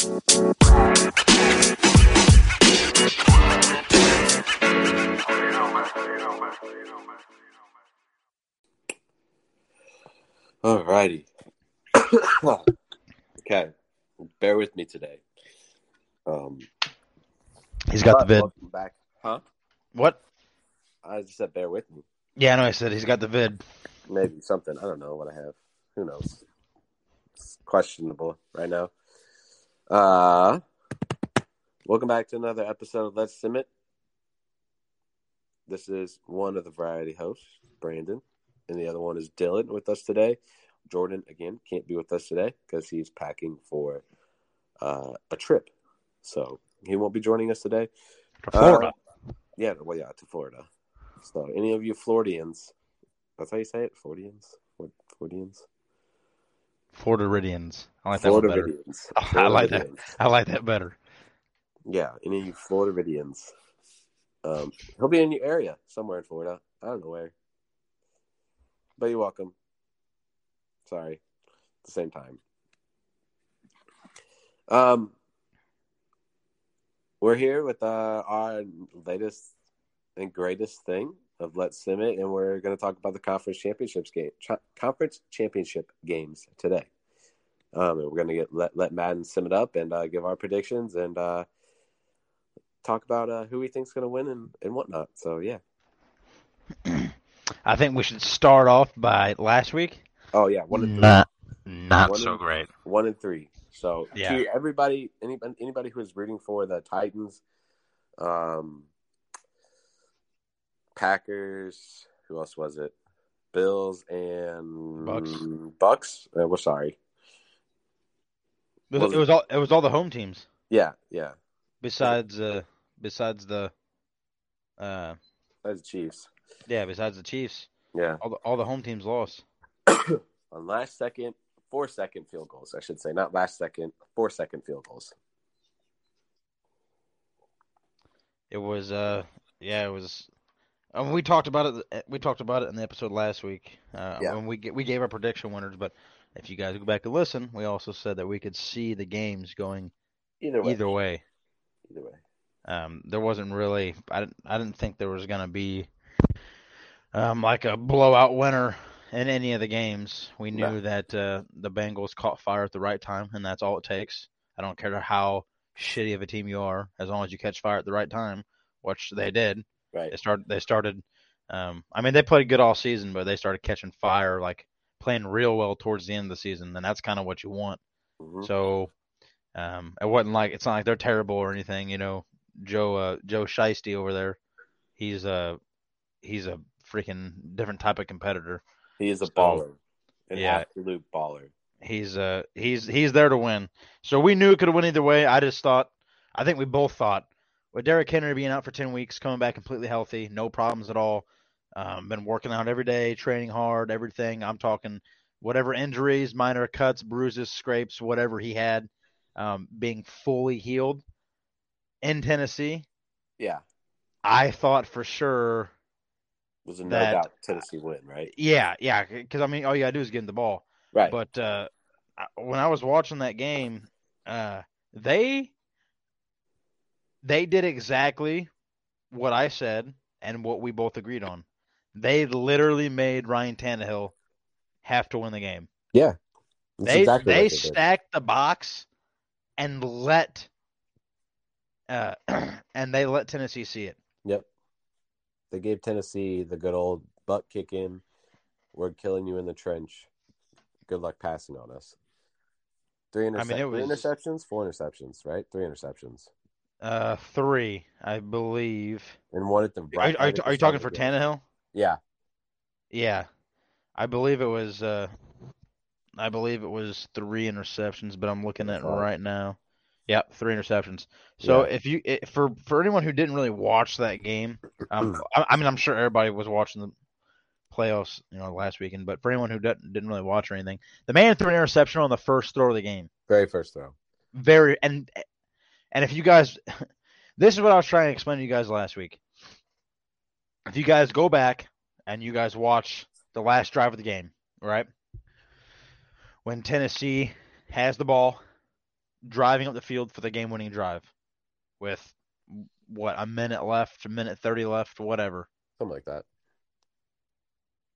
Alrighty. okay. Bear with me today. Um, He's got the vid. back. Huh? What? I just said bear with me. Yeah, I know. I said he's got the vid. Maybe something. I don't know what I have. Who knows? It's questionable right now. Uh, welcome back to another episode of Let's Sim It. This is one of the variety hosts, Brandon, and the other one is Dylan with us today. Jordan, again, can't be with us today because he's packing for uh, a trip. So he won't be joining us today. For Florida. Uh, yeah, well, yeah, to Florida. So any of you Floridians, that's how you say it? Floridians? What Floridians? Florida Ridians. I like that one better. Floridians. Oh, I like that. I like that better. Yeah, any of you Floridians. Um, he'll be in your area somewhere in Florida. I don't know where. But you're welcome. Sorry. At the same time. Um, we're here with uh, our latest and greatest thing of Let's Sim It, and we're going to talk about the conference championships game, ch- conference championship games today. Um, and we're going to get let let Madden sim it up and uh, give our predictions and uh, talk about uh, who we think's going to win and, and whatnot. So yeah. I think we should start off by last week. Oh yeah, one and three. Not, not One so and- great. one and three. So Yeah. to everybody, anybody, anybody who is rooting for the Titans, um, Packers, who else was it? Bills and Bucks. Bucks. Uh, we're sorry. It was, it was all. It was all the home teams. Yeah, yeah. Besides, uh, besides the, uh, That's the Chiefs. yeah, besides the Chiefs, Yeah, all the all the home teams lost. on last second, four second field goals. I should say, not last second, four second field goals. It was, uh, yeah, it was. Um, we talked about it. We talked about it in the episode last week. Uh, Yeah. when we we gave our prediction winners, but if you guys go back and listen, we also said that we could see the games going Either way, either way. either way. Um, there wasn't really. I didn't. I didn't think there was gonna be, um, like a blowout winner in any of the games. We knew No. that uh, the Bengals caught fire at the right time, and that's all it takes. I don't care how shitty of a team you are, as long as you catch fire at the right time, which they did. Right. They started. They started. Um, I mean, they played good all season, but they started catching fire, like playing real well towards the end of the season, and that's kind of what you want. Mhm. So, um, it wasn't like it's not like they're terrible or anything. You know, Joe uh, Joe Shiesty over there, he's a he's a freaking different type of competitor. He is a So, baller, an yeah. absolute baller. He's uh he's he's there to win. So we knew it could have went either way. I just thought, I think we both thought, with Derrick Henry being out for ten weeks, coming back completely healthy, no problems at all. Um, been working out every day, training hard, everything. I'm talking whatever injuries, minor cuts, bruises, scrapes, whatever he had, um, being fully healed in Tennessee. Yeah, I thought for sure, was a no That- doubt Tennessee win, right? yeah, yeah, because I mean, all you gotta do is get in the ball. Right. But uh, when I was watching that game, uh, they they did exactly what I said and what we both agreed on. They literally made Ryan Tannehill have to win the game. yeah. They exactly they did. stacked the box and let uh, and they let Tennessee see it. Yep. They gave Tennessee the good old butt kicking. We're killing you in the trench. Good luck passing on us. Three, I mean, it three interceptions, four interceptions, right? Three interceptions, Uh, three, I believe. and one at the Are, right. are, you, are you talking for game. Tannehill? Yeah, Yeah, I believe it was. Uh, I believe it was three interceptions, but I'm looking at it right now. Yeah, three interceptions. So Yeah. if you i for for anyone who didn't really watch that game, um, I, I mean, I'm sure everybody was watching the playoffs, you know, last weekend. But for anyone who didn't didn't really watch or anything, the man threw an interception on the first throw of the game. very first throw. Very and and if you guys, this is what I was trying to explain to you guys last week. If you guys go back and you guys watch the last drive of the game, right? When Tennessee has the ball, driving up the field for the game-winning drive with what a minute left, a minute thirty left, whatever. Something like that.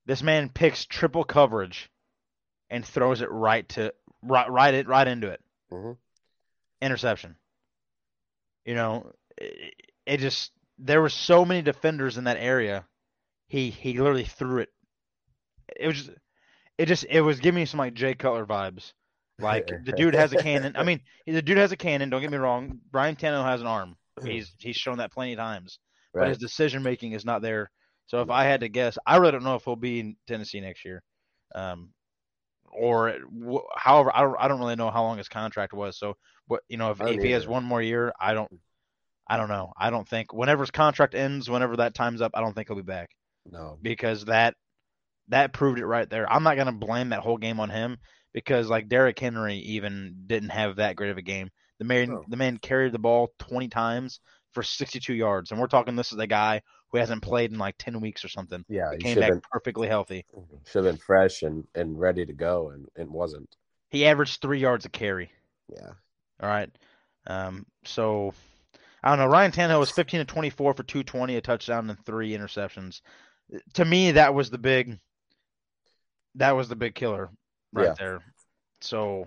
This man picks triple coverage and throws it right to right right it right into it. hmm Interception. You know, it, it just there were so many defenders in that area. He he literally threw it. It was just, it just it was giving me some like Jay Cutler vibes. Like the dude has a cannon. I mean, the dude has a cannon. Don't get me wrong. Ryan Tannehill has an arm. He's he's shown that plenty of times, but his decision making is not there. So if I had to guess, I really don't know if he'll be in Tennessee next year, um, or however. I don't I don't really know how long his contract was. So what you know if, if he has one more year, I don't. I don't know. I don't think whenever his contract ends, whenever that time's up, I don't think he'll be back No. because that that proved it right there. I'm not gonna blame that whole game on him because like Derrick Henry even didn't have that great of a game. The man No. the man carried the ball 20 times for 62 yards, and we're talking this is a guy who hasn't played in like 10 weeks or something. Yeah, He came back have perfectly healthy. been should have been fresh and, and ready to go, and it wasn't. He averaged three yards a carry. Yeah. All right. Um, so I don't know. Ryan Tannehill was 15 to 24 for 220, a touchdown, and three interceptions. To me, that was the big. That was the big killer right Yeah. there. So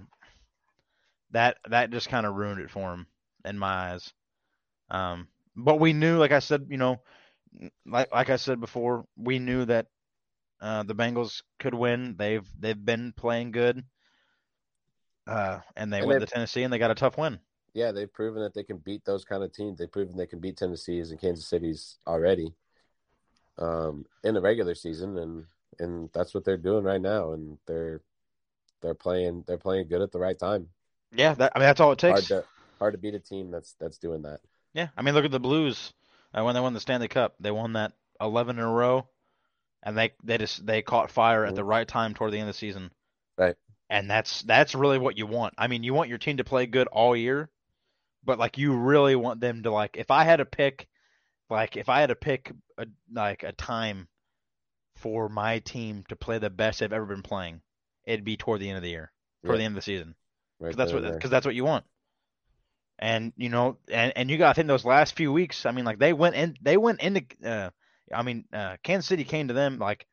that that just kind of ruined it for him in my eyes. Um, but we knew, like I said, you know, like like I said before, we knew that uh, the Bengals could win. They've they've been playing good. Uh, and they And went to Tennessee and they got a tough win. Yeah, they've proven that they can beat those kind of teams. They've proven they can beat Tennessee's and Kansas City's already um, in the regular season, and and that's what they're doing right now. And they're they're playing they're playing good at the right time. Yeah, that, I mean that's all it Hard takes. to hard to beat a team that's that's doing that. Yeah, I mean look at the Blues uh, when they won the Stanley Cup. They won that 11 in a row, and they they just they caught fire at the right time toward the end of the season. Right. And that's that's really what you want. I mean, you want your team to play good all year, but like you really want them to like. If I had to pick, like if I had to pick a like a time for my team to play the best they've ever been playing, it'd be toward the end of the year, toward Yeah. the end of the season Right that's then what because that's what you want. And you know, and and you got I think those last few weeks. I mean, like they went in, they went into. Uh, I mean, uh, Kansas City came to them like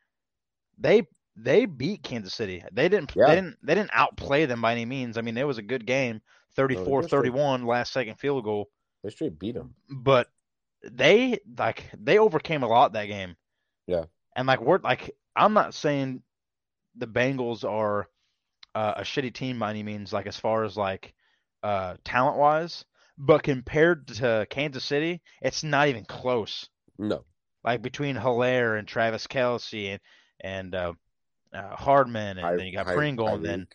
they they beat Kansas City. They didn't Yeah. they didn't they didn't outplay them by any means. I mean, it was a good game, 34-31 last second field goal. they straight beat them. But they like they overcame a lot that game. Yeah. And like we're like I'm not saying the Bengals are uh, a shitty team by any means, like as far as like uh, talent wise, but compared to Kansas City, it's not even close. No, Like between Helaire and Travis Kelce and and uh, uh, Hardman, and Ty- then you got Ty- Pringle, and then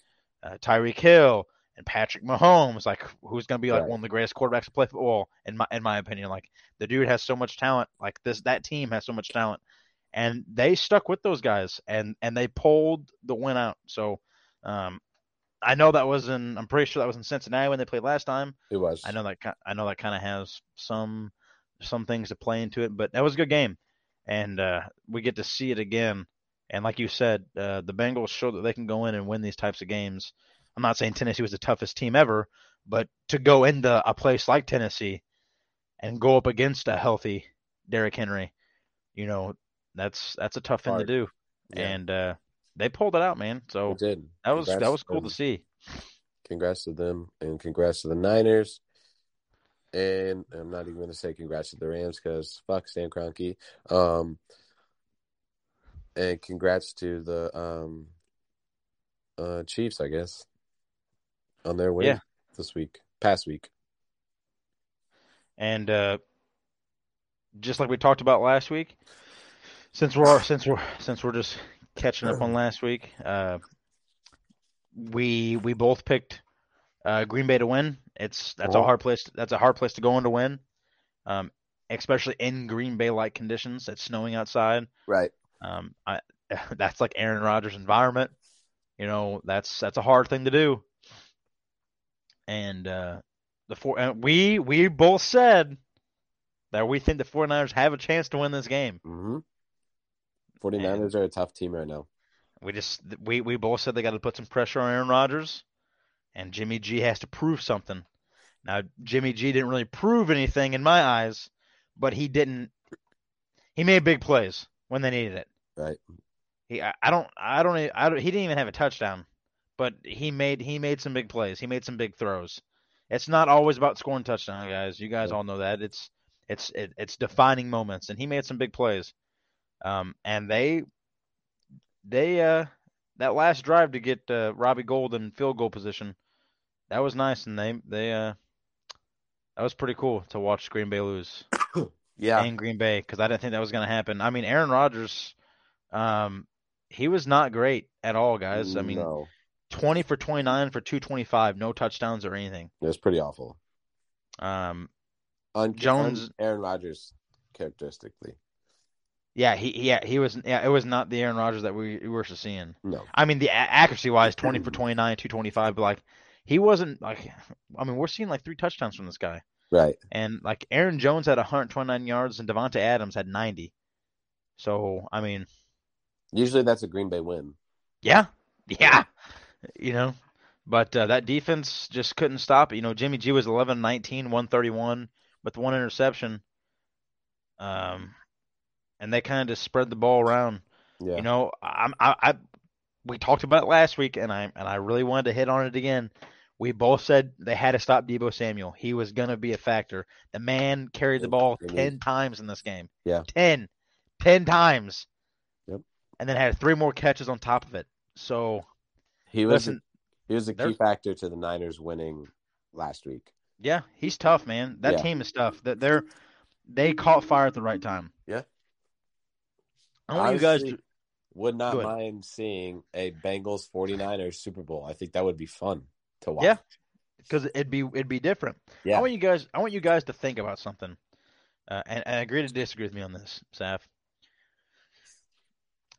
Tyreek. uh, Tyreek Hill and Patrick Mahomes, like who's going to be like Right. one of the greatest quarterbacks to play football in my in my opinion. Like the dude has so much talent. Like this that team has so much talent, and they stuck with those guys and and they pulled the win out. So, um, I know that was in. I'm pretty sure that was in Cincinnati when they played last time. it was. I know that I know that kind of has some some things to play into it, but that was a good game, and uh, we get to see it again. And like you said, uh, the Bengals show that they can go in and win these types of games. I'm not saying Tennessee was the toughest team ever, but to go into a place like Tennessee and go up against a healthy Derrick Henry, you know, that's that's a tough thing Hard. to do. Yeah. And uh, they pulled it out, man. So They did. that was that was cool them. to see. Congrats to them, and congrats to the Niners. And I'm not even going to say congrats to the Rams because fuck Stan Kroenke. Um, and congrats to the um, uh, Chiefs, I guess, on their win Yeah. this week, past week. And uh, just like we talked about last week, since we're since we're since we're just catching up on last week, uh, we we both picked uh, Green Bay to win. It's that's a hard place. That's a hard place to go in to win, um, especially in Green Bay like conditions. It's snowing outside. Right. Um, I that's like Aaron Rodgers' environment. You know, that's that's a hard thing to do. And uh, the four and we we both said that we think the 49ers have a chance to win this game. Mm-hmm. 49ers are a tough team right now. We just we we both said they got to put some pressure on Aaron Rodgers, and Jimmy G has to prove something. Now, Jimmy G didn't really prove anything in my eyes, but he didn't. He made big plays when they needed it. Right. He, I, I don't, I don't, I don't. He didn't even have a touchdown, but he made he made some big plays. He made some big throws. It's not always about scoring touchdown, guys. You guys all know that. It's it's it, it's defining moments, and he made some big plays. Um, and they they uh that last drive to get uh, Robbie Gould in field goal position, that was nice, and they they uh that was pretty cool to watch Green Bay lose Yeah. in Green Bay because I didn't think that was going to happen. I mean, Aaron Rodgers, um, he was not great at all, guys. I mean, no, twenty for twenty nine for two twenty five, no touchdowns or anything. it was pretty awful. Um, Un- Jones- un- Aaron Rodgers characteristically. Yeah, he yeah he was yeah it was not the Aaron Rodgers that we, we were seeing. No. I mean, the a- accuracy wise, twenty for twenty nine, two twenty five, but like he wasn't like. I mean, we're seeing like three touchdowns from this guy. Right. And like Aaron Jones had 129 yards and Davante Adams had 90. So I mean, Usually that's a Green Bay win. yeah, yeah, you know. But uh, that defense just couldn't stop it. You know, Jimmy G was 11 19, 131 with one interception. Um, and they kind of just spread the ball around. Yeah. You know, I'm, I, I, we talked about it last week, and I and I really wanted to hit on it again. We both said they had to stop Deebo Samuel. He was gonna be a factor. The man carried the ball It was- ten times in this game. Yeah. ten, ten times. Yep. And then had three more catches on top of it. So he was listen, he was a key factor to the Niners winning last week. yeah, he's tough, man. That Yeah. team is tough. That they're they caught fire at the right time. I want you guys to would not mind seeing a Bengals 49ers Super Bowl. I think that would be fun to watch. Yeah. because it'd be it'd be different. Yeah. I want you guys. I want you guys to think about something, uh, and, and agree to disagree with me on this, Saf.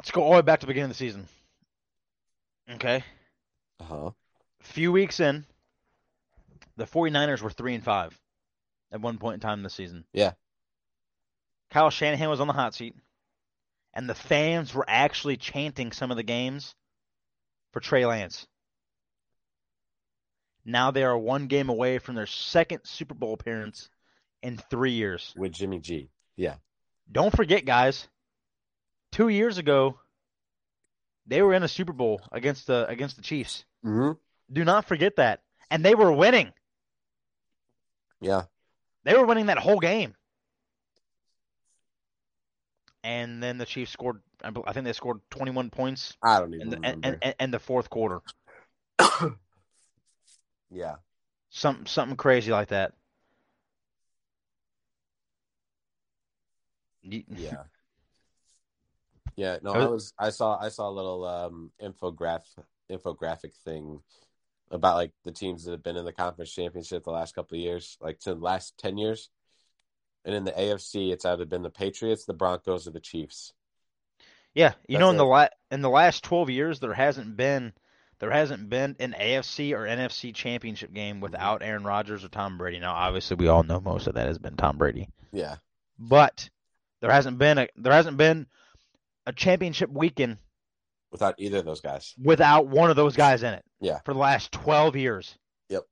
Let's go all the way back to the beginning of the season. Okay, Uh-huh. a few weeks in, the 49ers were three and five at one point in time in the season. Yeah. Kyle Shanahan was on the hot seat, and the fans were actually chanting some of the games for Trey Lance. Now they are one game away from their second Super Bowl appearance in three years. With Jimmy G. Yeah. Don't forget, guys. Two years ago, they were in a Super Bowl against the against the Chiefs. Mm-hmm. Do not forget that, and they were winning. Yeah. They were winning that whole game. And then the Chiefs scored. I think they scored 21 points I don't even in the remember. and, and, and the fourth quarter. yeah. Something something crazy like that. Yeah. Yeah, no, I was- I was I saw I saw a little um infograph infographic thing about like the teams that have been in the conference championship the last couple of years, like to the last ten years. And in the AFC, it's either been the Patriots, the Broncos, or the Chiefs. Yeah, you That's know, in the it. la- in the last twelve years, there hasn't been there hasn't been an AFC or NFC championship game mm-hmm. without Aaron Rodgers or Tom Brady. Now, obviously, we all know most of that has been Tom Brady, Yeah, but there hasn't been a there hasn't been a championship weekend without either of those guys. without one of those guys in it. Yeah. for the last twelve years. Yep.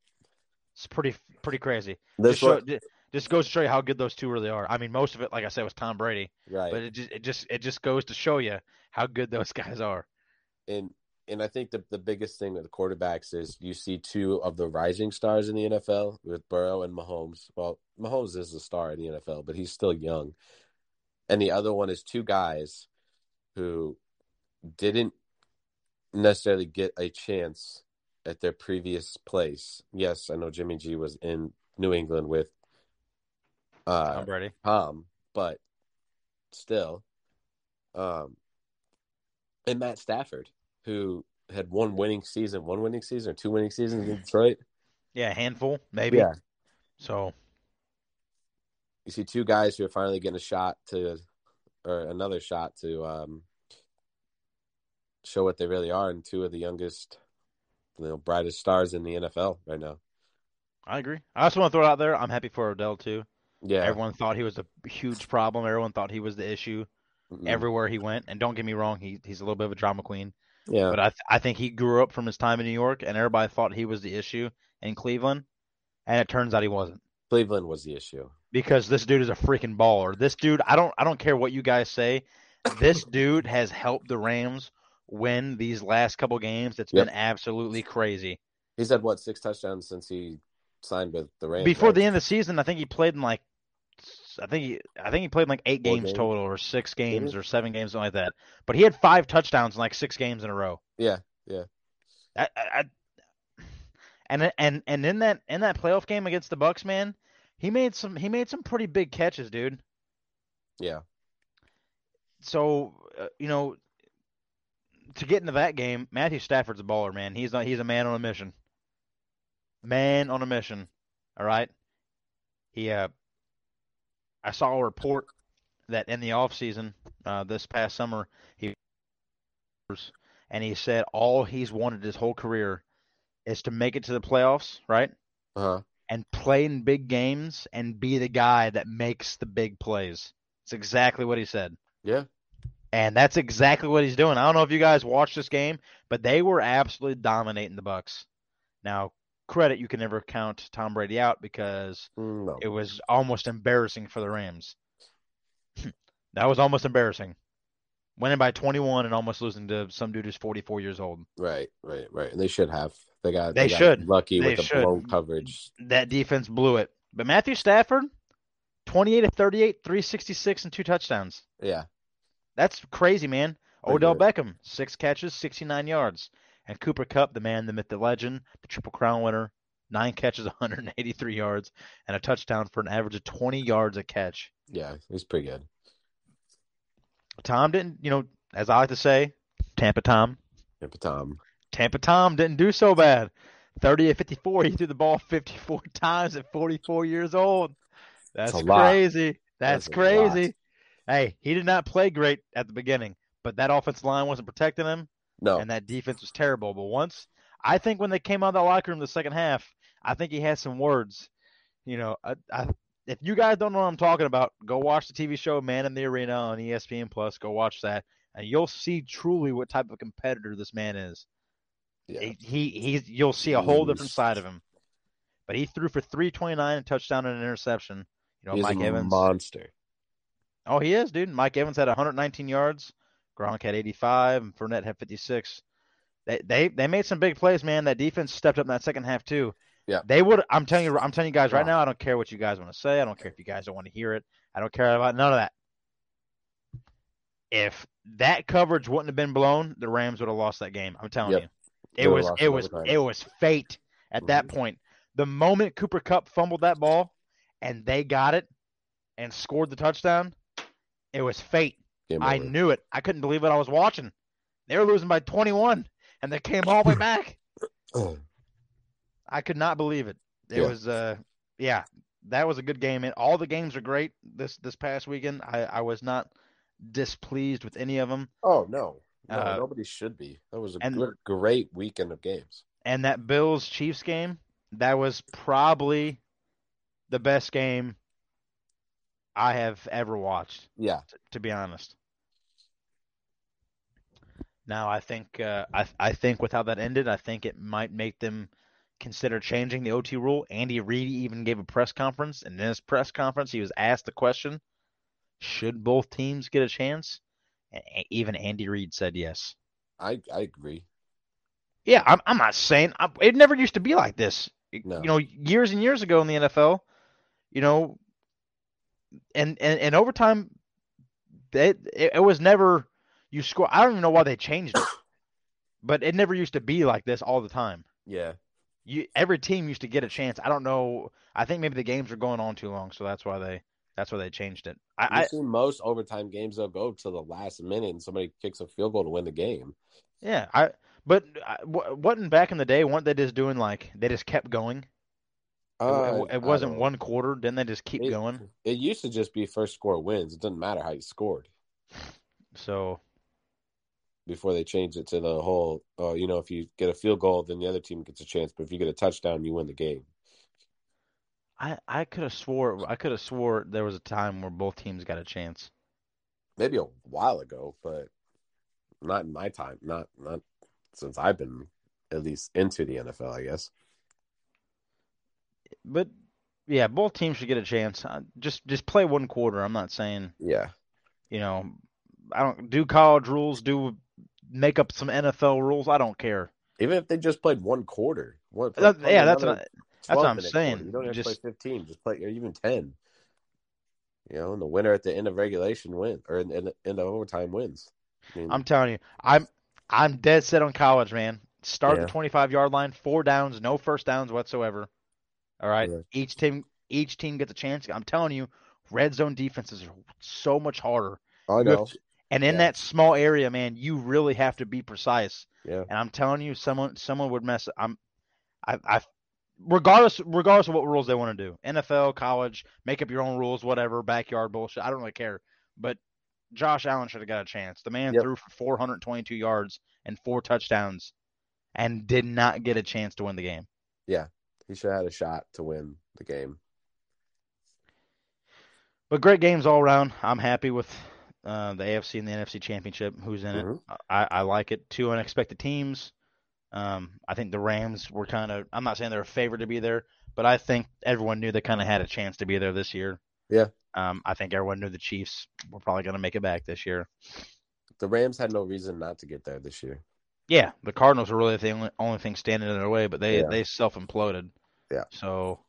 it's pretty pretty crazy. This just, show, just goes to show you how good those two really are. I mean, most of it, like I said, was Tom Brady, right? but it just it just it just goes to show you how good those guys are. and and I think the the biggest thing with the quarterbacks is you see two of the rising stars in the NFL with Burrow and Mahomes. Well, Mahomes is a star in the NFL, but he's still young. And the other one is two guys who didn't necessarily get a chance at their previous place. Yes, I know Jimmy G was in New England with uh Tom Brady. Tom, but still, um, and Matt Stafford, who had one winning season, one winning season, or two winning seasons in Detroit. Yeah, a handful maybe. Yeah, So you see two guys who are finally getting a shot to, or another shot to, um, show what they really are, and two of the youngest, you know, brightest stars in the NFL right now. I agree. I also want to throw it out there. I'm happy for Odell too. Yeah, Everyone thought he was a huge problem. Everyone thought he was the issue Mm-mm. everywhere he went. And don't get me wrong, he he's a little bit of a drama queen. Yeah. But I th- I think he grew up from his time in New York, and everybody thought he was the issue in Cleveland, and it turns out he wasn't Cleveland was the issue. because this dude is a freaking baller. This dude, I don't I don't care what you guys say, this dude has helped the Rams win these last couple games. It's Yep. been absolutely crazy. He's had what six touchdowns since he signed with the Rams. Before right? the end of the season, I think he played in like I think he I think he played like eight games games. total or six games or seven games, something like that. But he had five touchdowns in like six games in a row. Yeah. I, I, I- and and and in that in that playoff game against the Bucks, man, he made some he made some pretty big catches, dude. Yeah. So uh, you know, to get into that game, Matthew Stafford's a baller, man. He's not he's a man on a mission. Man on a mission. All right. He uh, I saw a report that in the off season, uh, this past summer, he and he said all he's wanted his whole career is to make it to the playoffs, right? Uh huh. And play in big games and be the guy that makes the big plays. It's exactly what he said. Yeah. And that's exactly what he's doing. I don't know if you guys watched this game, but they were absolutely dominating the Bucks. Now, credit you can never count Tom Brady out because No. it was almost embarrassing for the Rams. Hmm. that was almost embarrassing. Winning by 21 and almost losing to some dude who's 44 years old. Right. Right. Right. And they should have. They got. They got should. Lucky They with the blown coverage. That defense blew it. But Matthew Stafford, 28 to 38, 366 and two touchdowns. Yeah. That's crazy, man. Odell. Beckham, six catches, 69 yards. And Cooper Kupp, the man, the myth, the legend, the Triple Crown winner, nine catches, 183 yards, and a touchdown for an average of 20 yards a catch. Yeah. He's pretty good. Tom didn't, you know, as I like to say, Tampa Tom. But Tom. Tampa Tom didn't do so bad. 30 of 54, he threw the ball 54 times at 44 years old. That's That's crazy. That's, That's crazy. Hey, he did not play great at the beginning, but that offensive line wasn't protecting him. No. and that defense was terrible. But once I think when they came out of the locker room the second half, I think he had some words. You know, I, I, if you guys don't know what I'm talking about, go watch the TV show Man in the Arena on ESPN Plus. Go watch that, and you'll see truly what type of competitor this man is. yeah. He, he he's you'll see a whole different side of him. But he threw for 329, a touchdown and an interception. You know, He's Mike a Evans. monster. Oh, he is, dude. Mike Evans had 119 yards. Gronk had 85, and Fournette had 56. They they they made some big plays, man. That defense stepped up in that second half too. Yeah. They would. I'm telling you. I'm telling you guys right now. I don't care what you guys want to say. I don't care if you guys don't want to hear it. I don't care about none of that. If that coverage wouldn't have been blown, the Rams would have lost that game. I'm telling Yep. you. They It would've was it was it was fate at that Mhm. point. The moment Cooper Kupp fumbled that ball and they got it and scored the touchdown, it was fate. I knew it. I couldn't believe what I was watching. They were losing by 21, and they came all the way back. I could not believe it. It Yeah. was, uh, yeah, that was a good game. And all the games are great this this past weekend. I, I was not displeased with any of them. Oh no, no, Uh, nobody should be. That was a and- good, great weekend of games. And that Bills Chiefs game, that was probably the best game I have ever watched. Yeah, t- to be honest. Now I think uh, I I think with how that ended, I think it might make them consider changing the OT rule. Andy Reid even gave a press conference, and in his press conference, he was asked the question: Should both teams get a chance? And even Andy Reid said yes. I I agree. Yeah, I'm I'm not saying I, it never used to be like this. No. You know, years and years ago in the NFL, you know, and and, and overtime, it, it it was never you score. I don't even know why they changed it, but it never used to be like this all the time. Yeah, You every team used to get a chance. I don't know. I think maybe the games were going on too long, so that's why they that's why they changed it. I, I seen most overtime games they'll go to the last minute and somebody kicks a field goal to win the game. yeah I but I, wasn't back in the day weren't they just doing like they just kept going? It- Uh, it, it wasn't one quarter. Didn't they just keep it, going? It used to just be first score wins. It doesn't matter how you scored So before they changed it to the whole. Oh, you know, if you get a field goal, then the other team gets a chance. But if you get a touchdown, you win the game. I I could have swore I could have swore there was a time where both teams got a chance. Maybe a while ago, but not in my time. Not not since I've been at least into the NFL. I guess. But yeah, both teams should get a chance. Uh, just just play one quarter. I'm not saying Yeah. you know I don't do college rules. Do make up some NFL rules. I don't care. Even if they just played one quarter. That- yeah, that's what, that's what I'm saying. quarter. You don't have to play 15. Just play or even 10. You know, and the winner at the end of regulation win or in, in, in the overtime wins. I mean, I'm telling you, I'm I'm dead set on college, man. Start Yeah. the 25 yard line, four downs, no first downs whatsoever. All right, Yeah. each team each team gets a chance. I'm telling you, red zone defenses are so much harder. I You know. have to- and in Yeah. that small area, man, you really have to be precise. Yeah. And I'm telling you, someone someone would mess. I'm, I, I, regardless regardless of what rules they want to do, NFL, college, make up your own rules, whatever, backyard bullshit. I don't really care. But Josh Allen should have got a chance. The man Yep. threw for 422 yards and four touchdowns, and did not get a chance to win the game. Yeah, he should have had a shot to win the game. But great games all around. I'm happy with uh, the AFC and the NFC championship. Who's in Mhm. it? I, I like it. Two unexpected teams. Um, I think the Rams were kind of. I'm not saying they're a favorite to be there, but I think everyone knew they kind of had a chance to be there this year. Yeah. Um, I think everyone knew the Chiefs were probably going to make it back this year. The Rams had no reason not to get there this year. Yeah, the Cardinals were really the only, only thing standing in their way, but they Yeah. they self imploded. Yeah. So,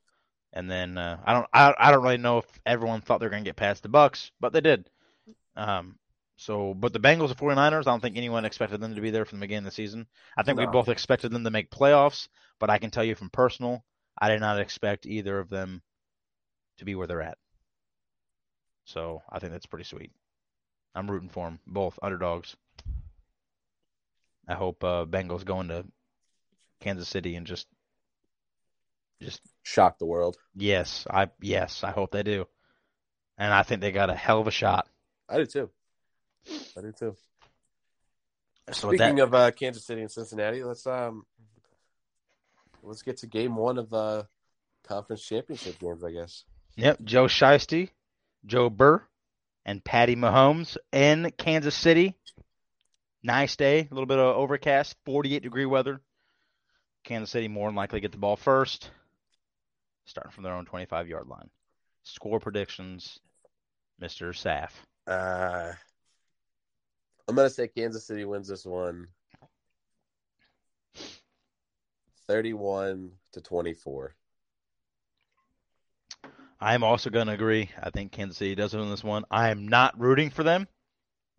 and then uh, I don't I, I don't really know if everyone thought they were going to get past the Bucks, but they did. Um. So, but the Bengals and 49ers, I don't think anyone expected them to be there from the beginning of the season. I think we both expected them to make playoffs, but I can tell you from personal, I did not expect either of them to be where they're at. So I think that's pretty sweet. I'm rooting for them, both underdogs. I hope uh, Bengals go into Kansas City and just, just Shocked the world. yes, I yes, I hope they do, and I think they got a hell of a shot. I do too. I do too. So Speaking that, of uh, Kansas City and Cincinnati, let's um let's get to game one of the conference championship games, I guess. yep, Joe Shiesty, Joe Burr, and Patty Mahomes in Kansas City. Nice day, a little bit of overcast, 48 degree weather. Kansas City more than likely get the ball first, starting from their own 25 yard line. Score predictions, Mr. Saf. Uh I'm gonna say Kansas City wins this one 31 to 24. I am also going to agree. I think Kansas City does win this one. I am not rooting for them.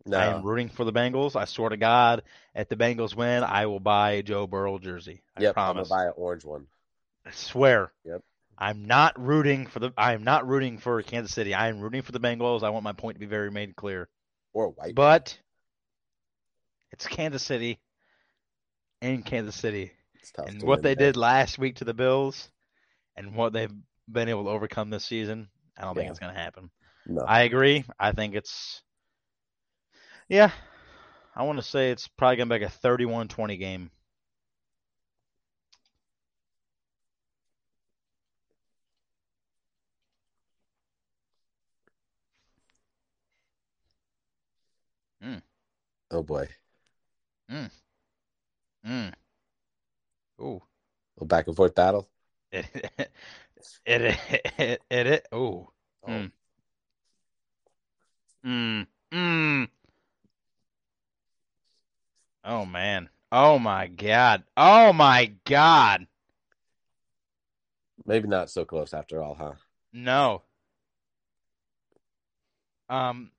No. I am rooting for the Bengals. I swear to God, if the Bengals win, I will buy a Joe Burrow jersey. I Yep, I'm gonna promise. buy an orange one. I swear. Yep. I'm not rooting for the. I am not rooting for Kansas City. I am rooting for the Bengals. I want my point to be very made clear. Or white. But it's Kansas City in Kansas City, It's tough and what they did last week to the Bills, and what they've been able to overcome this season. I don't think it's going to happen. No. I agree. I think it's yeah. I want to say it's probably going to be like a 31-20 game. Oh boy. Mm. Mm. Ooh. A back and forth battle. It it it it, it ooh. Oh, Mm. Mm. Mm. Oh man. Oh my god. Oh my god. Maybe not so close after all, huh? No. Um,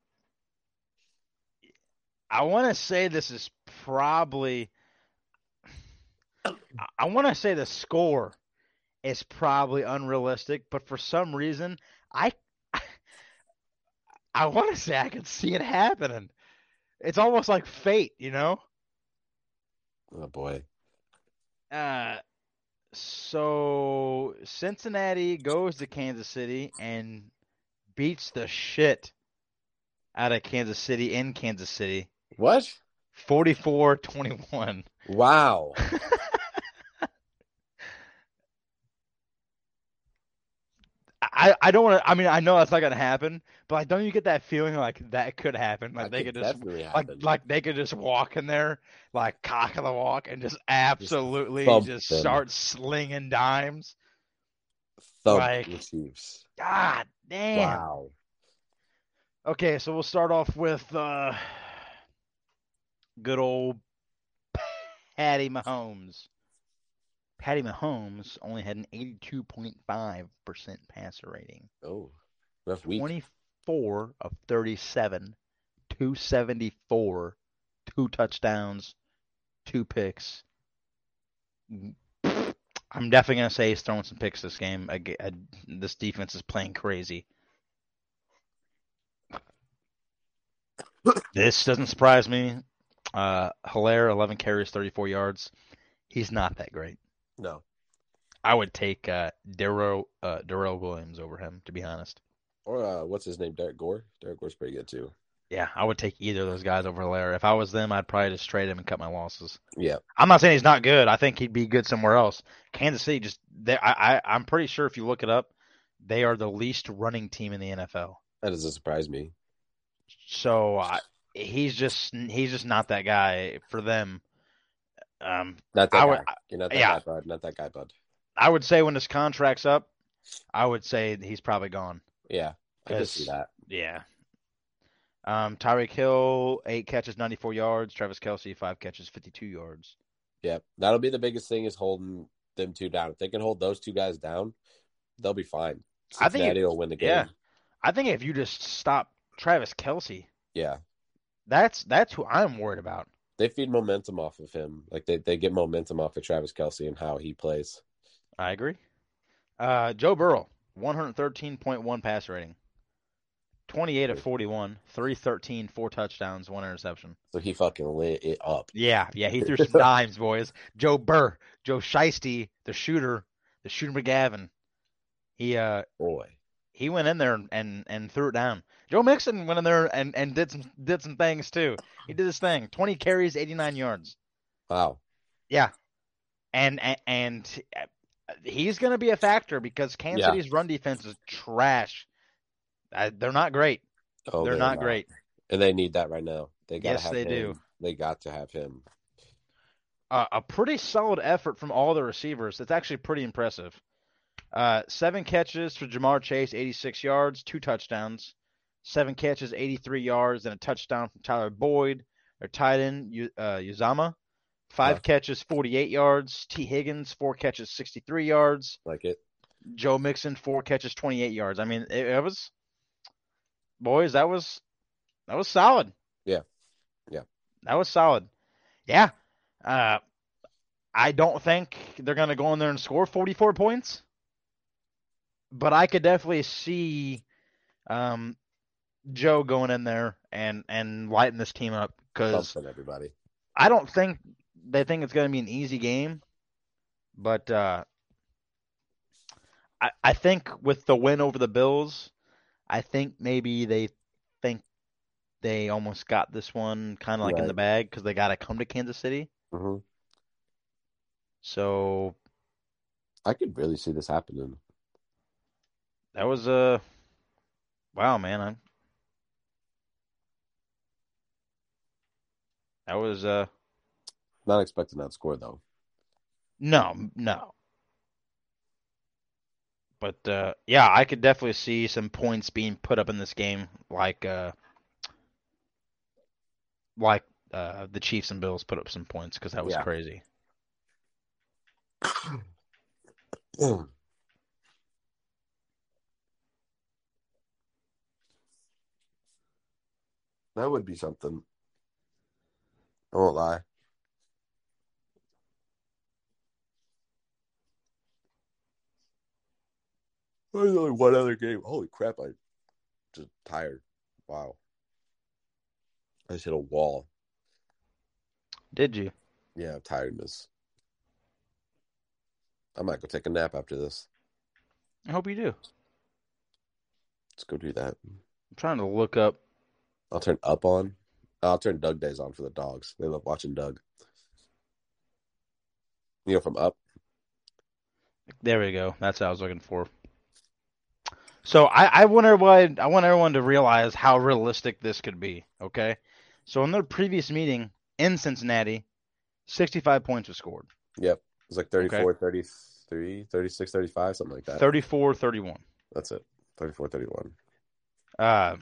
I want to say this is probably. I- want to say the score is probably unrealistic, but for some reason, I. I want to say I could see it happening. It's almost like fate, you know. Oh boy. Uh, so Cincinnati goes to Kansas City and beats the shit out of Kansas City in Kansas City. What? 44-21. Wow. I I, don't want to. I mean, I know that's not gonna happen, but like, don't you get that feeling like that could happen? Like That they could could just like like they could just walk in there like cock of the walk and just absolutely thump just start slinging dimes. Thump like- Chiefs. God damn. Wow. Okay, so we'll start off with uh, good old Patty Mahomes. Patty Mahomes only had an 82.5% passer rating. Oh, rough week. 24 of 37, 274, two touchdowns, two picks. I'm definitely going to say he's throwing some picks this game. I, I- uh, this defense is playing crazy. This doesn't surprise me. Uh, Helaire, 11 carries, 34 yards. He's not that great. No. I would take uh, Darrel uh, Darrel Williams over him, to be honest. Or uh, what's his name? Derrick Gore. Derrick Gore's pretty good too. Yeah, I would take either of those guys over Helaire. If I was them, I'd probably just trade him and cut my losses. Yeah. I'm not saying he's not good. I think he'd be good somewhere else. Kansas City just they I, I I'm pretty sure if you look it up, they are the least running team in the NFL. That doesn't surprise me. So I, he's just he's just not that guy for them. Um, Not that I guy. would- You're not that yeah. guy, bud. Not that guy, bud. I would say when his contract's up, I would say he's probably gone. Yeah. I can see that. Yeah. Um, Tyreek Hill, eight catches, 94 yards. Travis Kelce, five catches, 52 yards. Yeah. That'll be the biggest thing is holding them two down. If they can hold those two guys down, they'll be fine. I think Cincinnati will win the game. yeah. I think if you just stop Travis Kelce, Yeah. That's that's who I'm worried about. They feed momentum off of him. Like they, they get momentum off of Travis Kelce and how he plays. I agree. Uh, Joe Burrow, 113.1 pass rating, 28 of 41, 313, four touchdowns, one interception. So he fucking lit it up. Yeah, yeah, he threw some dimes, boys. Joe Burr, Joe Shiesty, the shooter, the shooter McGavin. He uh Boy. He went in there and and threw it down. Joe Mixon went in there and and did some did some things too. He did his thing. 20 carries, 89 yards. Wow. Yeah. And and, and he's going to be a factor because Kansas Yeah. City's run defense is trash. Uh, they're not great. Oh, they're not great. And they need that right now. They gotta Yes, have they him. do. They got to have him. Uh, a pretty solid effort from all the receivers. It's actually pretty impressive. Uh, seven catches for Ja'Marr Chase, 86 yards, two touchdowns. Seven catches, 83 yards, and a touchdown from Tyler Boyd, their tight end, uh, Uzomah. Five Yeah. catches, 48 yards. Tee Higgins, four catches, 63 yards. Like it. Joe Mixon, four catches, 28 yards. I mean, it, it was, boys, that was, that was solid. Yeah. Yeah. That was solid. Yeah. Uh, I don't think they're going to go in there and score 44 points, but I could definitely see um, Joe going in there and, and lighting this team up because everybody. I don't think they think it's going to be an easy game, but uh, I I think with the win over the Bills, I think maybe they think they almost got this one kind of like in the bag because they got to come to Kansas City. hmm So I could really see this happening. That was a wow, man. I, that was uh Not expecting that score though. No, no. But uh, yeah, I could definitely see some points being put up in this game, like uh, like uh, the Chiefs and Bills put up some points because that was Yeah. crazy. That would be something. I won't lie. There's only one other game. Holy crap! I just tired. Wow. I just hit a wall. Did you? Yeah, tiredness. I might go take a nap after this. I hope you do. Let's go do that. I'm trying to look up. I'll turn up on. I'll turn Dug Days on for the dogs. They love watching Dug. You know, from Up. There we go. That's what I was looking for. So I, I want everyone I want everyone to realize how realistic this could be. Okay, so in their previous meeting in Cincinnati, 65 points were scored. Yep. It was like 34, 33, 36, 35, something like that. 34 31. That's it. 34, 31. Uh,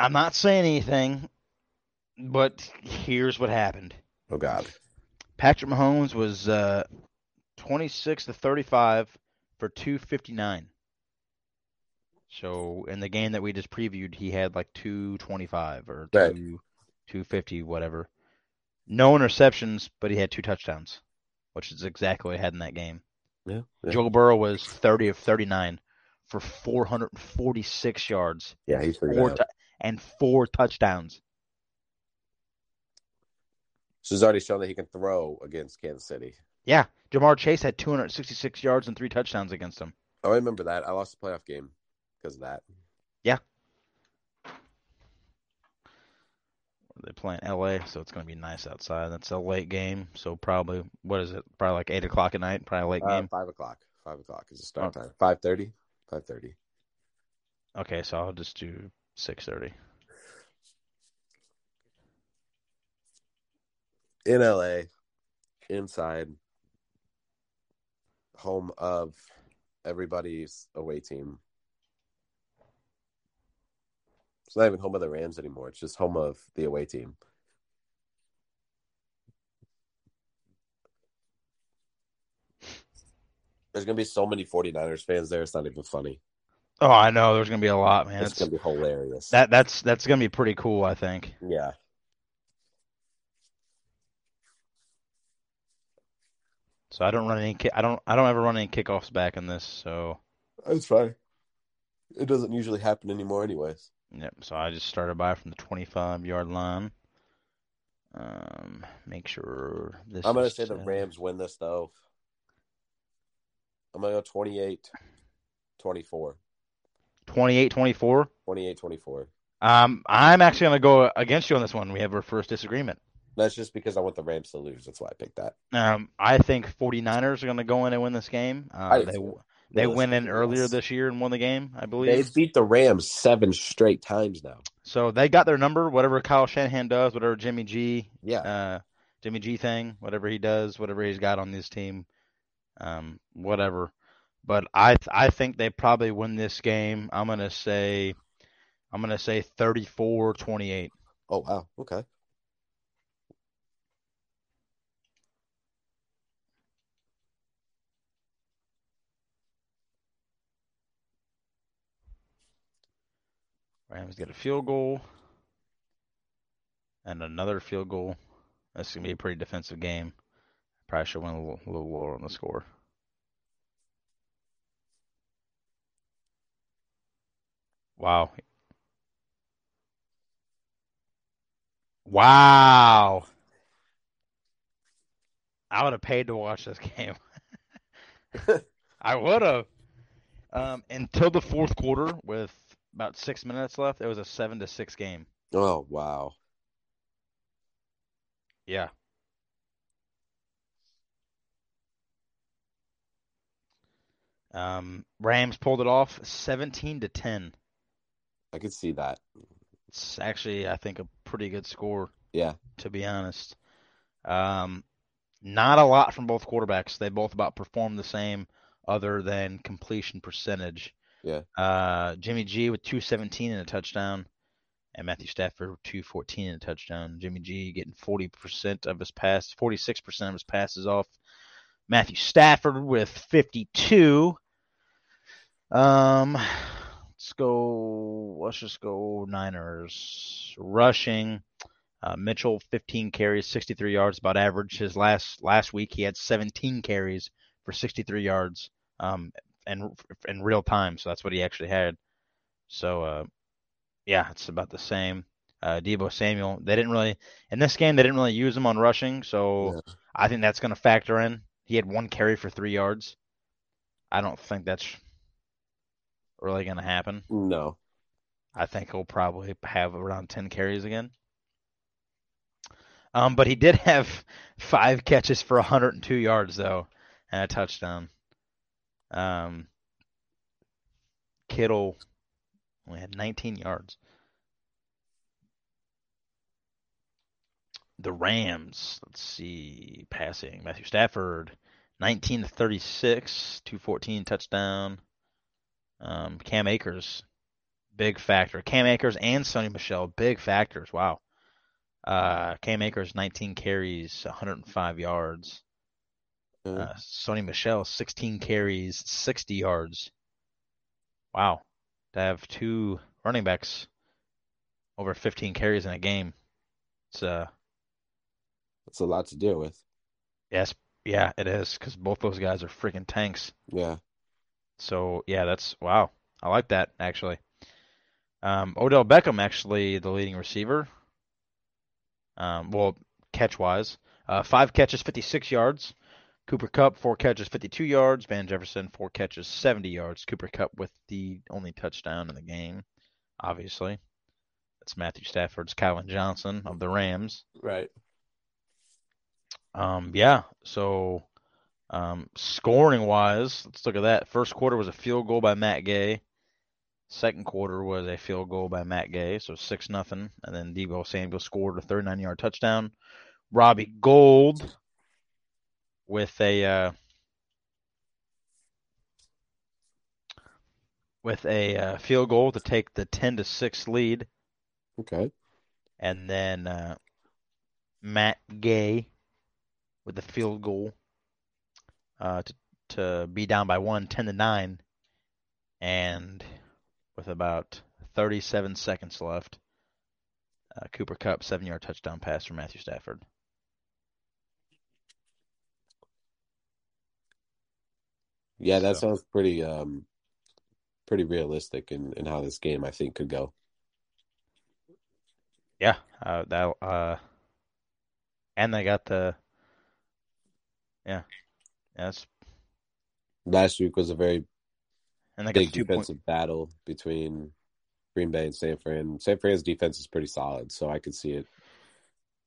I'm not saying anything, but here's what happened. Oh, God. Patrick Mahomes was uh, 26 to 35 for 259. So in the game that we just previewed, he had like 225 or Right. 250, whatever. No interceptions, but he had two touchdowns, which is exactly what he had in that game. Yeah. Yeah, Joe Burrow was 30 of 39 for 446 yards yeah he's four bad. And four touchdowns. So he's already shown that he can throw against Kansas City. Yeah, Ja'Marr Chase had 266 yards and three touchdowns against him. Oh, I remember that. I lost the playoff game because of that. Yeah. They play in LA, so it's going to be nice outside. That's a late game, so probably what is it? Probably like eight o'clock at night. Probably late Uh, game. five o'clock. Five o'clock is the start time. Five thirty. Five thirty. Okay, so I'll just do 6:30. In LA, inside, home of everybody's away team. It's not even home of the Rams anymore. It's just home of the away team. There's gonna be so many 49ers fans there. It's not even funny. Oh, I know. There's going to be a lot, man. it's It's, gonna be hilarious. that that's that's going to be pretty cool, I think. yeah. So I don't run any. ki- I don't. I don't ever run any kickoffs back in this. So That's fine. It doesn't usually happen anymore, anyways. Yep. So I just started by from the 25 yard line. Um, make sure this. I'm gonna is say the. Rams win this though. I'm gonna go 28 24. 28 24. 28 24. Um, I'm actually going to go against you on this one. We have our first disagreement. That's just because I want the Rams to lose. That's why I picked that. Um, I think 49ers are going to go in and win this game. Uh, they they went in earlier this year and won the game, I believe. They beat the Rams seven straight times now. So they got their number. Whatever Kyle Shanahan does, whatever Jimmy G, Yeah. uh, Jimmy G thing, whatever he does, whatever he's got on this team, um, whatever. But I th- I think they probably win this game. I'm gonna say, I'm gonna say 34-28. Oh wow. Okay. Rams get a field goal and another field goal. That's gonna be a pretty defensive game. Probably should win a little, a little lower on the score. Wow. Wow. I would have paid to watch this game. I would have. Um, until the fourth quarter, with about six minutes left, it was a seven to six game. Oh wow. Yeah. Um, Rams pulled it off, seventeen to ten. I could see that. It's actually, I think, a pretty good score. Yeah. To be honest, um, not a lot from both quarterbacks. They both about performed the same, other than completion percentage. Yeah. Uh, Jimmy G with 217 and a touchdown, and Matthew Stafford 214 and a touchdown. Jimmy G getting 40% of his pass, 46% of his passes off. Matthew Stafford with 52. Um, let's go. Let's just go Niners rushing. Uh, Mitchell 15 carries, 63 yards, about average. His last last week he had 17 carries for 63 yards. Um, and in real time, so that's what he actually had. So, uh, yeah, it's about the same. Uh, Deebo Samuel, they didn't really in this game they didn't really use him on rushing, so Yeah. I think that's going to factor in. He had one carry for three yards. I don't think that's really going to happen. No. I think he'll probably have around 10 carries again. Um, but he did have five catches for 102 yards, though. and a touchdown. Um, Kittle only had 19 yards. The Rams, let's see, passing. Matthew Stafford, 19 to 36, 214 touchdown. Um, Cam Akers, big factor. Cam Akers and Sony Michel, big factors. Wow. Uh, Cam Akers, 19 carries, 105 yards. Uh, Sony Michel, 16 carries, 60 yards. Wow. To have two running backs over 15 carries in a game. It's uh That's a lot to deal with. yes, yeah, it is cuz both those guys are freaking tanks. Yeah. So, yeah, that's wow. I like that actually. Um, Odell Beckham actually the leading receiver. Um, well, catch wise, uh, five catches, 56 yards. Cooper Kupp, four catches, 52 yards. Van Jefferson, four catches, 70 yards. Cooper Kupp with the only touchdown in the game, obviously. That's Matthew Stafford's Calvin Johnson of the Rams. Right. Um, yeah, so um, scoring wise, let's look at that. First quarter was a field goal by Matt Gay. Second quarter was a field goal by Matt Gay, so six nothing. And then Deebo Samuel scored a 39 yard touchdown. Robbie Gould with a uh, with a uh, field goal to take the 10 to six lead, Okay. and then uh, Matt Gay with the field goal uh, to to be down by one, 10 to nine, and with about 37 seconds left, uh, Cooper Kupp seven yard touchdown pass from Matthew Stafford. Yeah, that So- sounds pretty um pretty realistic in, in how this game I think could go. Yeah, uh, that uh, and they got the yeah, yes, Last week was a very and they got big the two point. defensive battle between Green Bay and San Fran. San Fran's defense is pretty solid, so I could see it.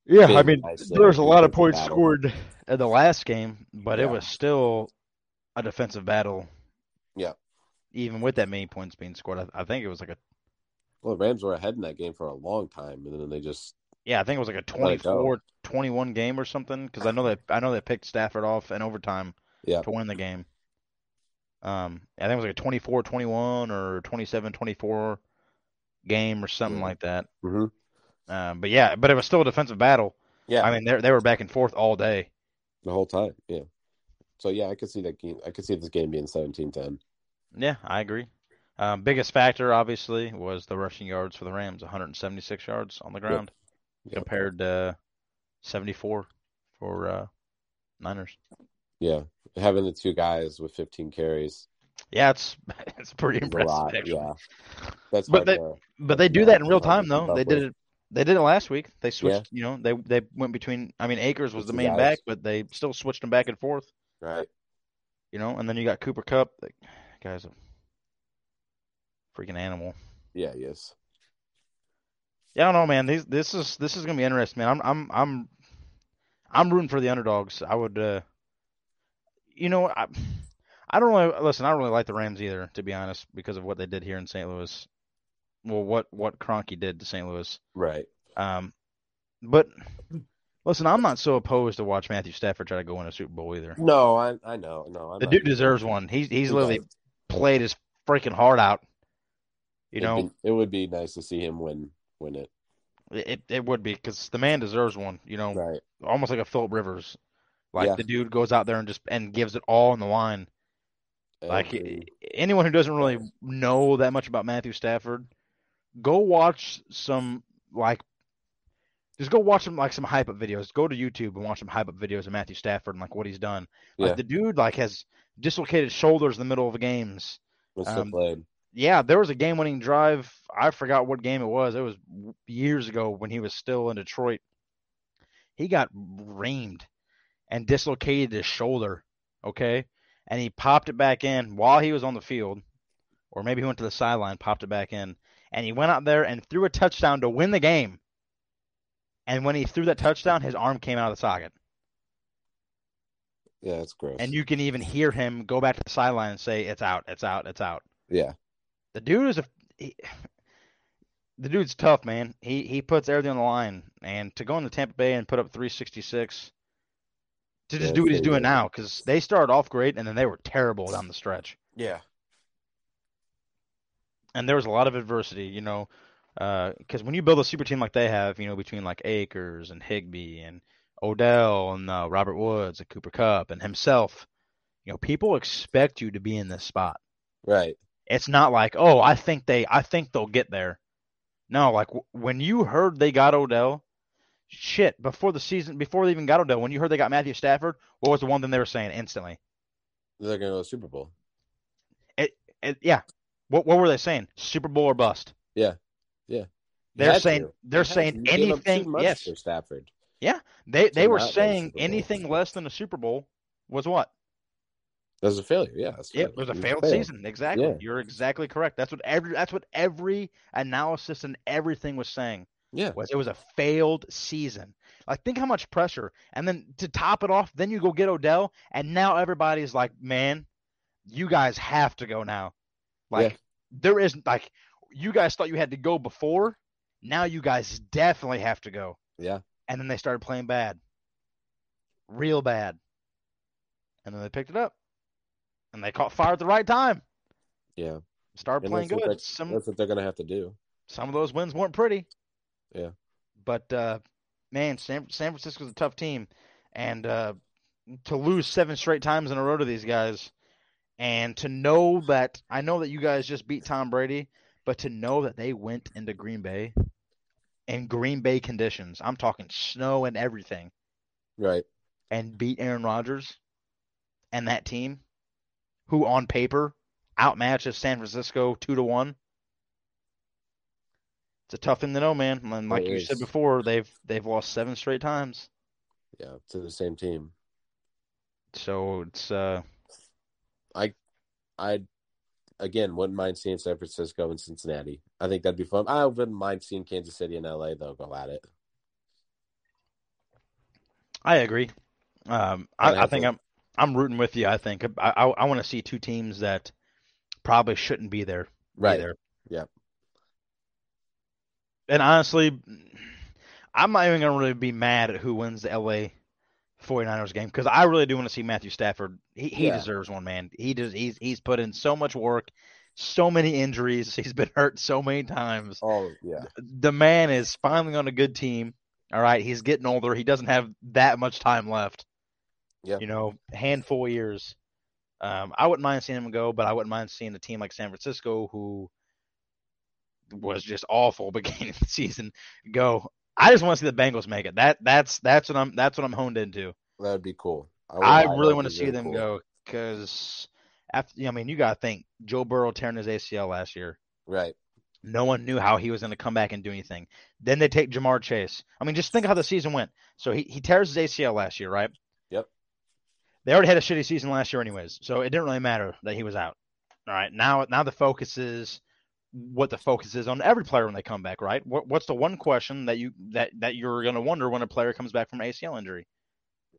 Yeah, I mean, nice there was a lot of points battle. scored in the last game, but it was still a defensive battle. Yeah. Even with that many points being scored, I, I think it was like a Well, the Rams were ahead in that game for a long time, and then they just yeah, I think it was like a Let 24-21 game or something. Because I know that I know they picked Stafford off in overtime yeah to win the game. Um, I think it was like a 24-21 or 27-24 game or something Yeah. like that. hmm Um, but yeah, but it was still a defensive battle. yeah I mean, they they were back and forth all day. the whole time. Yeah. So yeah, I could see that game. I could see this game being 17-10. Yeah, I agree. Um, biggest factor, obviously, was the rushing yards for the Rams, 176 yards on the ground Yep. compared to 74 for uh, Niners. Yeah, having the two guys with 15 carries Yeah, it's it's pretty impressive. lot. actually. Yeah, that's But they- But they do Yeah, that in real time, though. They did it. They did it last week. They switched. You know, they they went between. I mean, Akers was the main guys. back, but they still switched them back and forth. right. You know, and then you got Cooper Kupp. That guy's a freaking animal. Yeah, yes. Yeah, I don't know, man. These this is this is gonna be interesting, man. I'm I'm I'm I'm rooting for the underdogs. I would, uh you know, I I don't really listen. I don't really like the Rams either, to be honest, because of what they did here in St. Louis. Well, what what Kroenke did to St. Louis. Right. Um, but listen, I'm not so opposed to watch Matthew Stafford try to go in a Super Bowl either. No, I I know. No, I'm The dude deserves one. He's he's He literally does. played his freaking heart out. You It'd know, be- it would be nice to see him win win it. it it would be because the man deserves one. You know, Right. almost like a Philip Rivers. Like Yeah. the dude goes out there and just and gives it all on the line. Like And- anyone who doesn't really know that much about Matthew Stafford, go watch some like just go watch some like some hype up videos. Go to YouTube and watch some hype up videos of Matthew Stafford and like what he's done. Like Yeah. the dude like has dislocated shoulders in the middle of games. was still um, played. Yeah, there was a game winning drive. I forgot what game it was. It was years ago when he was still in Detroit. He got reamed and dislocated his shoulder. Okay. And he popped it back in while he was on the field. Or maybe he went to the sideline, popped it back in. And he went out there and threw a touchdown to win the game. And when he threw that touchdown, his arm came out of the socket. Yeah, it's gross. and you can even hear him go back to the sideline and say, "It's out, it's out, it's out." yeah, The dude is a he, the dude's tough, man. He he puts everything on the line, and to go into Tampa Bay and put up 366 to just Yeah, do what he's doing good. now, because they started off great and then they were terrible down the stretch, yeah, and there was a lot of adversity, you know, because when you build a super team like they have, you know, between like Akers and Higbee and Odell and uh, Robert Woods and Cooper Kupp and himself, you know, people expect you to be in this spot. right. It's not like, oh, I think they, I think they'll get there. No, like w- when you heard they got Odell, shit, before the season, before they even got Odell, when you heard they got Matthew Stafford, what was the one thing they were saying instantly? They're gonna go to the Super Bowl. And, yeah, what what were they saying? Super Bowl or bust? Yeah. Yeah. They're saying to. they're saying You gave up too anything. Yes, for Stafford. Yeah, they they to were to saying anything less than a Super Bowl was what? That was a failure. Yeah, that's It was a It failed fail. season. Exactly. Yeah. You're exactly correct. That's what every that's what every analysis and everything was saying. Yeah, was it was a failed season. Like think how much pressure. And then to top it off, then you go get Odell, and now everybody's like, man, you guys have to go now. Like Yeah. there is like you guys thought you had to go before. Now you guys definitely have to go. yeah, And then they started playing bad. Real bad. And then they picked it up. And they caught fire at the right time. yeah. Started And playing good. Some That's what they're gonna have to do. some of those wins weren't pretty. Yeah. But uh, man, San San Francisco's a tough team, and uh, to lose seven straight times in a row to these guys, and to know that I know that you guys just beat Tom Brady, but to know that they went into Green Bay in Green Bay conditions, I'm talking snow and everything, Right. and beat Aaron Rodgers and that team, who on paper outmatches San Francisco two to one. It's a tough thing to know, man. And like It you said before, they've they've lost seven straight times. Yeah, to the same team. So it's uh I I again wouldn't mind seeing San Francisco and Cincinnati. I think that'd be fun. I wouldn't mind seeing Kansas City and LA though go at it. I agree. Um, I, I think I'm I'm rooting with you. I think I I, I want to see two teams that probably shouldn't be there. Right. there. Yeah. And honestly, I'm not even gonna really be mad at who wins the LA 49ers game because I really do want to see Matthew Stafford. He he Yeah. deserves one, man. He does. He's he's put in so much work, so many injuries. He's been hurt so many times. Oh yeah. The man is finally on a good team. All right, he's getting older. He doesn't have that much time left. Yeah. You know, handful of years. Um, I wouldn't mind seeing him go, but I wouldn't mind seeing a team like San Francisco, who was just awful beginning of the season, go. I just want to see the Bengals make it. That that's that's what I'm that's what I'm honed into. That would be cool. won't I really want to see them cool. go because after I mean you got to think Joe Burrow tearing his ACL last year. Right. No one knew how he was going to come back and do anything. Then they take Ja'Marr Chase. I mean, just think of how the season went. So he, he tears his ACL last year, right? Yep. They already had a shitty season last year, anyways. So it didn't really matter that he was out. All right. Now, now the focus is what the focus is on every player when they come back, right? What, what's the one question that you that that you're going to wonder when a player comes back from ACL injury?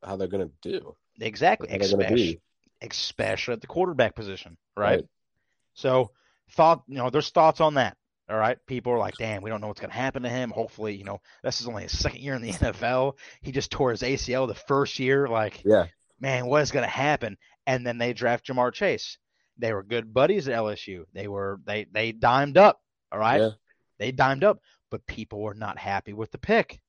How they're gonna do? Exactly. Especially, especially at the quarterback position, right? Right. So thought, you know, there's thoughts on that. All right. People are like, damn, we don't know what's going to happen to him. Hopefully, you know, this is only his second year in the NFL. He just tore his ACL the first year. Like, Yeah. man, what is going to happen? And then they draft Ja'Marr Chase. They were good buddies at LSU. They were, they, they dimed up. All right. Yeah. They dimed up, but people were not happy with the pick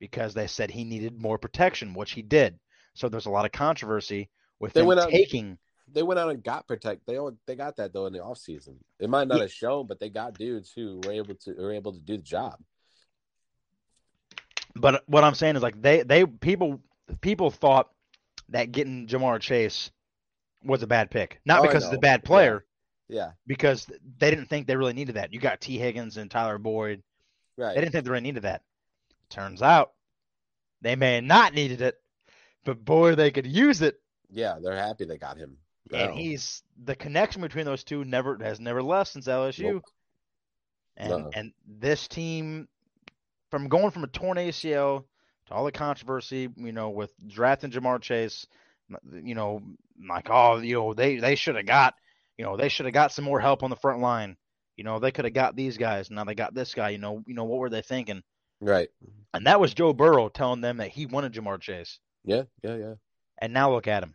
because they said he needed more protection, which he did. So there's a lot of controversy with They them went out- taking They went out and got protect. They all, they got that though in the off season. It might not Yeah. have shown, but they got dudes who were able to were able to do the job. But what I'm saying is like they they people people thought that getting Ja'Marr Chase was a bad pick, not Oh, because of the bad player, Yeah. because they didn't think they really needed that. You got Tee Higgins and Tyler Boyd. Right. They didn't think they really needed that. Turns out they may have not needed it, but boy, they could use it. Yeah, they're happy they got him. And he's the connection between those two never has never left since LSU. Nope. And No. and this team, from going from a torn ACL to all the controversy, you know, with drafting Ja'Marr Chase, you know, like oh, you know, they they should have got, you know, they should have got some more help on the front line. You know, they could have got these guys. Now they got this guy. You know, you know what were they thinking? Right. And that was Joe Burrow telling them that he wanted Ja'Marr Chase. Yeah, yeah, yeah. And now look at him.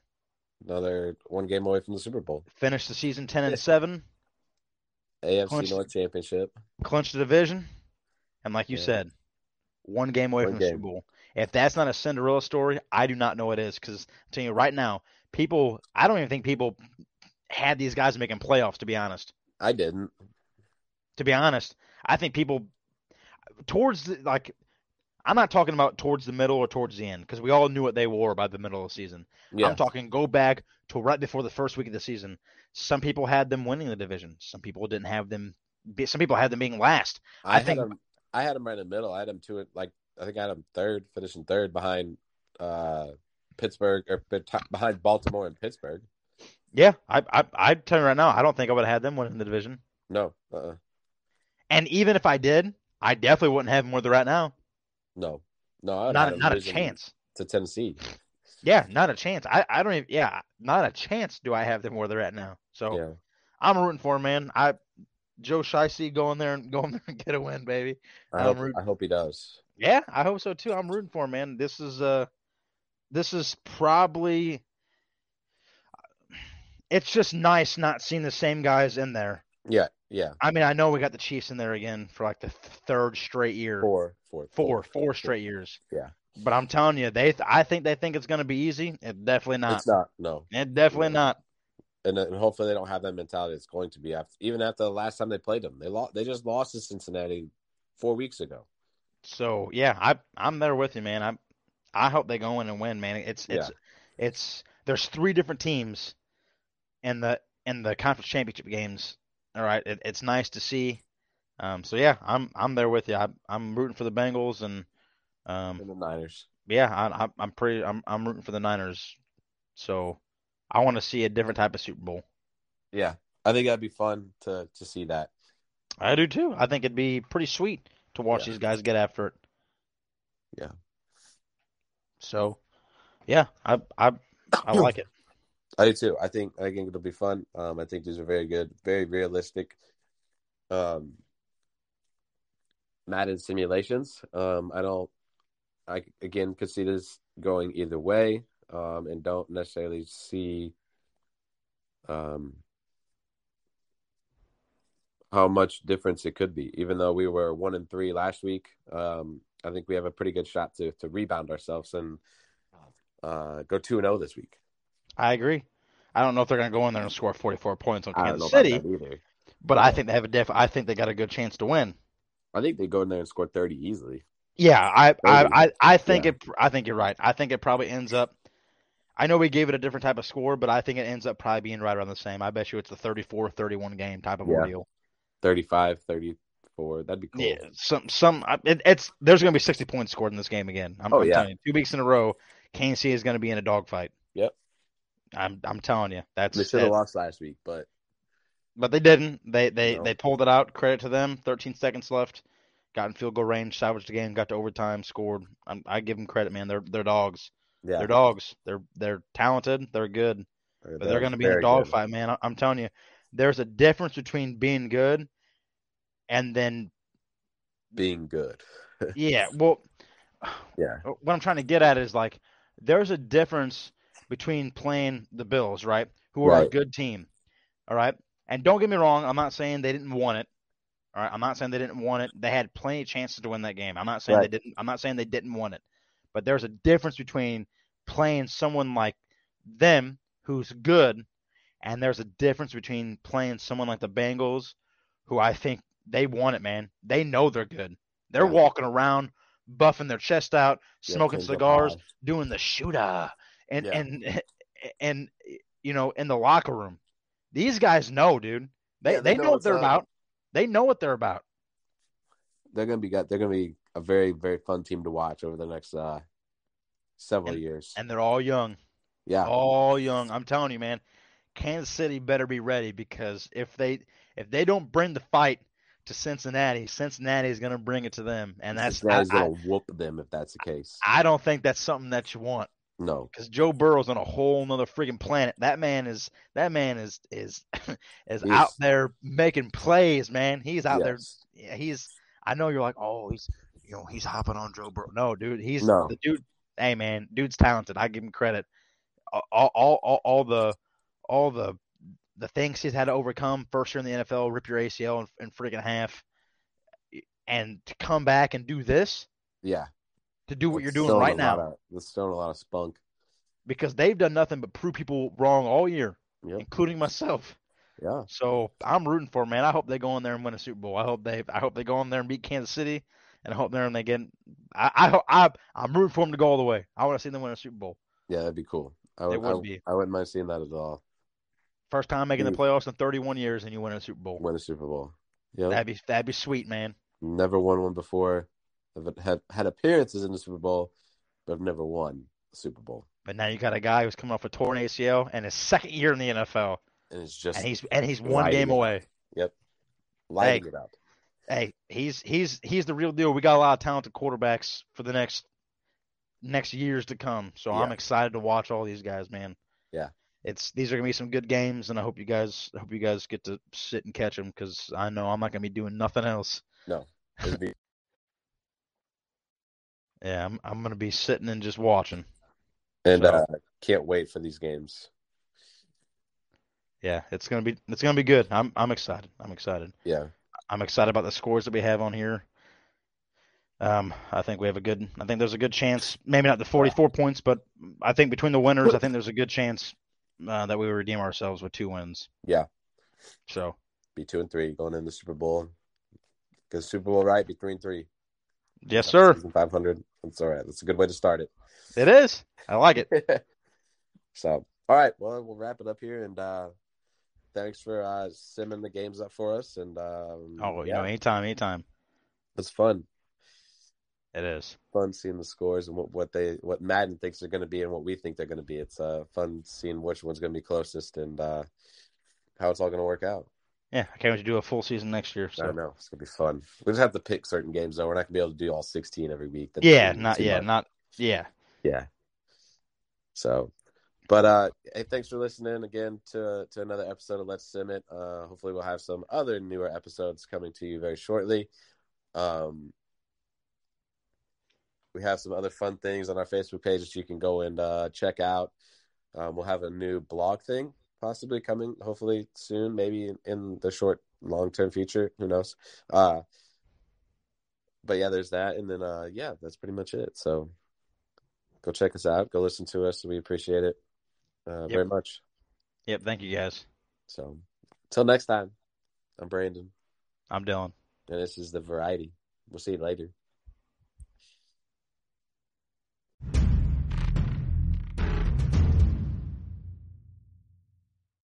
Another one game away from the Super Bowl. Finished the season ten and seven. AFC Clinched- North Championship. clinched the division, and like you Yeah. said, one game away One from the Super. Bowl. If that's not a Cinderella story, I do not know what is. Because I'm telling you right now, people, I don't even think people had these guys making playoffs. To be honest, I didn't. to be honest, I think people towards the, like. I'm not talking about towards the middle or towards the end because we all knew what they were by the middle of the season. Yeah. I'm talking go back to right before the first week of the season. Some people had them winning the division. Some people didn't have them. Be, some people had them being last. I, I think- him. I had them right in the middle. I had them to it Like I think I had them third, finishing third behind uh Pittsburgh or behind Baltimore and Pittsburgh. Yeah, I I I tell you right now, I don't think I would have had them winning the division. No, uh, And even if I did, I definitely wouldn't have them where they're at now. no, no. Not a, not a chance. to Tennessee. Yeah, not a chance. I, I don't even. Yeah, not a chance. Do I have them where they're at now? So Yeah, I'm rooting for 'em, man. I Joe Shiesty going there and going there and get a win, baby. I hope. I hope he does. Yeah, I hope so too. I'm rooting for 'em, man. This is uh, this is probably. It's just nice not seeing the same guys in there. Yeah, yeah. I mean, I know we got the Chiefs in there again for like the third straight year. Four, four, four, four straight years. Yeah. But I'm telling you, they, I think they think it's going to be easy. It definitely not. It's not. No, It definitely Yeah. not. and, uh, and hopefully they don't have that mentality. It's going to be after, even after the last time they played them. They lost. They just lost to Cincinnati four weeks ago. So yeah, I, I'm there with you, man. I, I hope they go in and win, man. It's, it's, it's. There's three different teams, in the in the conference championship games. All right, it, it's nice to see. Um, so yeah, I'm I'm there with you. I, I'm rooting for the Bengals, and um, And the Niners. yeah, I, I, I'm pretty. I'm I'm rooting for the Niners. So I want to see a different type of Super Bowl. Yeah, I think that'd be fun to to see that. I do too. I think it'd be pretty sweet to watch Yeah. these guys get after it. Yeah. So, yeah, I I I like it. I do too. I think I think it'll be fun. Um, I think these are very good, very realistic. Um, Madden simulations. Um, I don't. I again could see this going either way. Um, and don't necessarily see. Um, how much difference it could be. Even though we were one and three last week, um, I think we have a pretty good shot to to rebound ourselves and uh, go two and zero this week. I agree. I don't know if they're going to go in there and score 44 points on I don't know Kansas City, but I think they have a def. I think they got a good chance to win. I think they go in there and score thirty easily. Yeah, I I I, I think Yeah. it. I think you're right. I think it probably ends up. I know we gave it a different type of score, but I think it ends up probably being right around the same. I bet you it's a 34-31 game type of Yeah. ordeal. 35, 34. That'd be cool. Yeah, some some it, it's there's going to be 60 points scored in this game again. I'm, Oh, I'm yeah. telling you, two weeks in a row, Kansas City is going to be in a dogfight. Yep. I'm I'm telling you, that's They should have lost last week, but but they didn't. They they No. they pulled it out. Credit to them. 13 seconds left. Got in field goal range, salvaged the game, got to overtime, scored. I'm, I give them credit, man. They're they're dogs. yeah, They're dogs. They're they're talented. They're good. They're, But they're going to be in a dogfight, man. I'm telling you, there's a difference between being good and then Being good. yeah. Well, Yeah. Uh, what I'm trying to get at is like there's a difference between playing the Bills, right? Who are a good team. All right? And don't get me wrong, I'm not saying they didn't want it. All right? I'm not saying they didn't want it. They had plenty of chances to win that game. I'm not saying Right. they didn't I'm not saying they didn't want it. But there's a difference between playing someone like them who's good and there's a difference between playing someone like the Bengals who I think they want it, man. They know they're good. They're Yeah. walking around buffing their chest out, smoking up cigars, doing the shooter, and Yeah. and and you know in the locker room. These guys know, dude. They Yeah, they, they know know, what they're up. about. They know what they're about. They're gonna be got. They're gonna be a very very fun team to watch over the next uh several years. And they're all young. yeah, All young. I'm telling you, man. Kansas City better be ready because if they if they don't bring the fight to Cincinnati, Cincinnati is going to bring it to them, and that's Cincinnati's gonna whoop them if that's the case. I don't think that's something that you want. No. because Joe Burrow's on a whole nother freaking planet. That man is that man is is is He's- out there making plays, man. He's out there. Yeah, he's. I know you're like, oh, he's you know he's hopping on Joe Burrow. No, dude, he's No. the dude. Hey, man, dude's talented. I give him credit. All all all, all the all the the things he's had to overcome first year in the NFL, rip your ACL in, in freaking half, and to come back and do this, Yeah. to do what you're doing right now. of- It's showing a lot of spunk. because they've done nothing but prove people wrong all year, Yep. including myself. Yeah. So I'm rooting for 'em, man. I hope they go in there and win a Super Bowl. I hope they I hope they go in there and beat Kansas City, and I hope they're and they get. I I hope I I'm rooting for them to go all the way. I want to see them win a Super Bowl. Yeah, that'd be cool. I would, It would I, be. I wouldn't mind seeing that at all. First time making the playoffs in 31 years, and you win a Super Bowl. Win a Super Bowl. Yeah. That'd be that'd be sweet, man. Never won one before. Have had had appearances in the Super Bowl, but have never won a Super Bowl. But now you got a guy who's coming off a torn ACL and his second year in the NFL, And it's just and he's and he's one game it. away. Yep, lighting Hey. it up. hey, he's he's he's the real deal. We got a lot of talented quarterbacks for the next next years to come. So I'm excited to watch all these guys, man. Yeah. It's these are gonna be some good games, and I hope you guys I hope you guys get to sit and catch them because I know I'm not gonna be doing nothing else. It'd be Yeah, I'm I'm gonna be sitting and just watching. and So- uh, can't wait for these games. Yeah, it's gonna be it's gonna be good. I'm I'm excited. I'm excited. Yeah. I'm excited about the scores that we have on here. Um, I think we have a good. I think there's a good chance. Maybe not the 44 points, but I think between the winners, I think there's a good chance uh, that we redeem ourselves with two wins. Yeah. So Be two and three going in the Super Bowl. Because Super Bowl right, be three and three. yes, sir, Five hundred. That's all right. That's a good way to start it. it is. I like it. so, all right. Well, we'll wrap it up here, and uh, thanks for uh, simming the games up for us. And um, Oh, you yeah, know, anytime, anytime. it's fun. It is. Fun seeing the scores and what, what they what Madden thinks they're going to be and what we think they're going to be. It's uh, fun seeing which one's going to be closest and uh, how it's all going to work out. Yeah, I can't wait to do a full season next year. I So don't know. It's going to be fun. We just have to pick certain games though. We're not going to be able to do all sixteen every week. That's yeah, not yeah, much. not yeah. Yeah. So, but uh, hey, thanks for listening again to to another episode of Let's Sim It. Uh, hopefully, we'll have some other newer episodes coming to you very shortly. Um, we have some other fun things on our Facebook page that you can go and uh, check out. Um, we'll have a new blog thing possibly coming, hopefully soon, maybe in, the short, long term future. Who knows? Uh, but yeah, there's that, and then uh, yeah, that's pretty much it. So go check us out. Go listen to us. We appreciate it uh, Yep. very much. Yep. Thank you guys. So until next time, I'm Brandon, I'm Dylan. and this is the variety. We'll see you later.